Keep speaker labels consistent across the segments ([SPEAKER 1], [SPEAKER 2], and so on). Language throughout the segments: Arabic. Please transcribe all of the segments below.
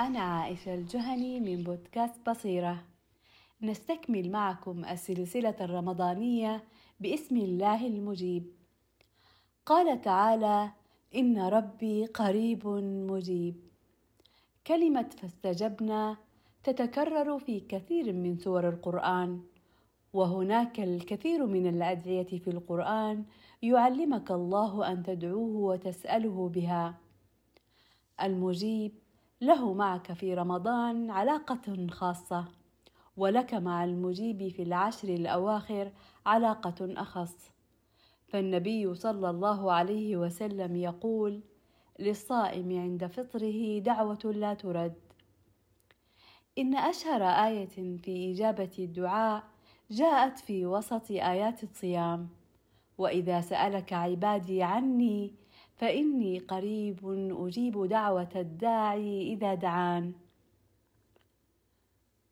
[SPEAKER 1] أنا عائشة الجهني من بودكاست بصيرة. نستكمل معكم السلسلة الرمضانية باسم الله المجيب. قال تعالى إن ربي قريب مجيب. كلمة فاستجبنا تتكرر في كثير من سور القرآن وهناك الكثير من الأدعية في القرآن يعلمك الله أن تدعوه وتسأله بها. المجيب له معك في رمضان علاقة خاصة ولك مع المجيب في العشر الأواخر علاقة أخص. فالنبي صلى الله عليه وسلم يقول للصائم عند فطره دعوة لا ترد. إن أشهر آية في إجابة الدعاء جاءت في وسط آيات الصيام. وإذا سألك عبادي عني فإني قريب أجيب دعوة الداعي إذا دعان.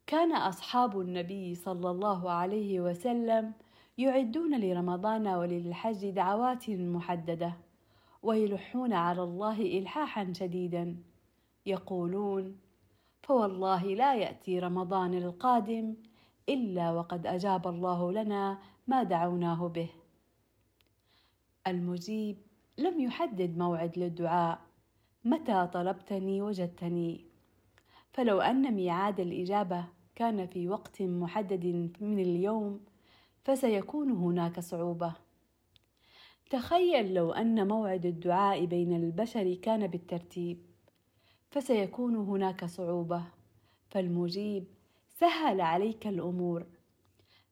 [SPEAKER 1] كان أصحاب النبي صلى الله عليه وسلم يعدون لرمضان وللحج دعوات محددة، ويلحون على الله إلحاحا شديدا، يقولون: فوالله لا يأتي رمضان القادم إلا وقد أجاب الله لنا ما دعوناه به. المجيب لم يحدد موعد للدعاء. متى طلبتني وجدتني؟ فلو أن ميعاد الإجابة كان في وقت محدد من اليوم فسيكون هناك صعوبة. تخيل لو أن موعد الدعاء بين البشر كان بالترتيب فسيكون هناك صعوبة. فالمجيب سهل عليك الأمور.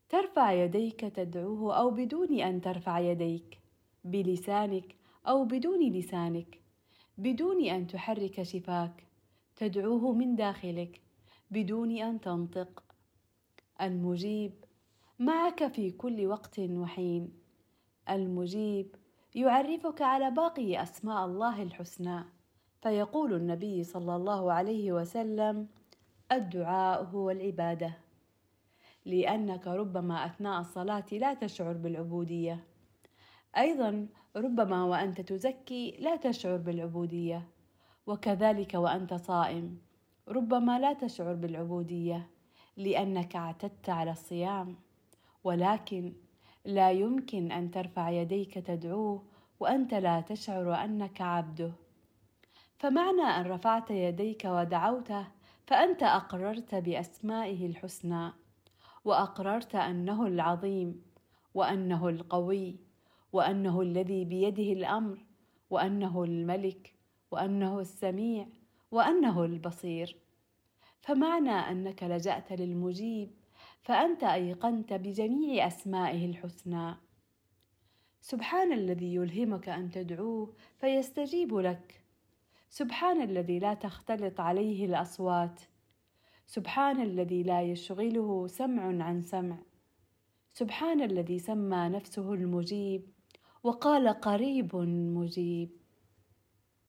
[SPEAKER 1] ترفع يديك تدعوه أو بدون أن ترفع يديك. بلسانك أو بدون لسانك بدون أن تحرك شفاك تدعوه من داخلك بدون أن تنطق. المجيب معك في كل وقت وحين. المجيب يعرفك على باقي أسماء الله الحسنى. فيقول النبي صلى الله عليه وسلم الدعاء هو العبادة. لأنك ربما أثناء الصلاة لا تشعر بالعبودية. أيضا ربما وأنت تزكي لا تشعر بالعبودية. وكذلك وأنت صائم ربما لا تشعر بالعبودية لأنك اعتدت على الصيام. ولكن لا يمكن أن ترفع يديك تدعوه وأنت لا تشعر أنك عبده. فمعنى أن رفعت يديك ودعوته فأنت أقررت بأسمائه الحسنى وأقررت أنه العظيم وأنه القوي. وأنه الذي بيده الأمر وأنه الملك وأنه السميع وأنه البصير. فمعنى أنك لجأت للمجيب فأنت أيقنت بجميع أسمائه الحسنى. سبحان الذي يلهمك أن تدعوه فيستجيب لك. سبحان الذي لا تختلط عليه الأصوات. سبحان الذي لا يشغله سمع عن سمع. سبحان الذي سمى نفسه المجيب. وقال قريب مجيب.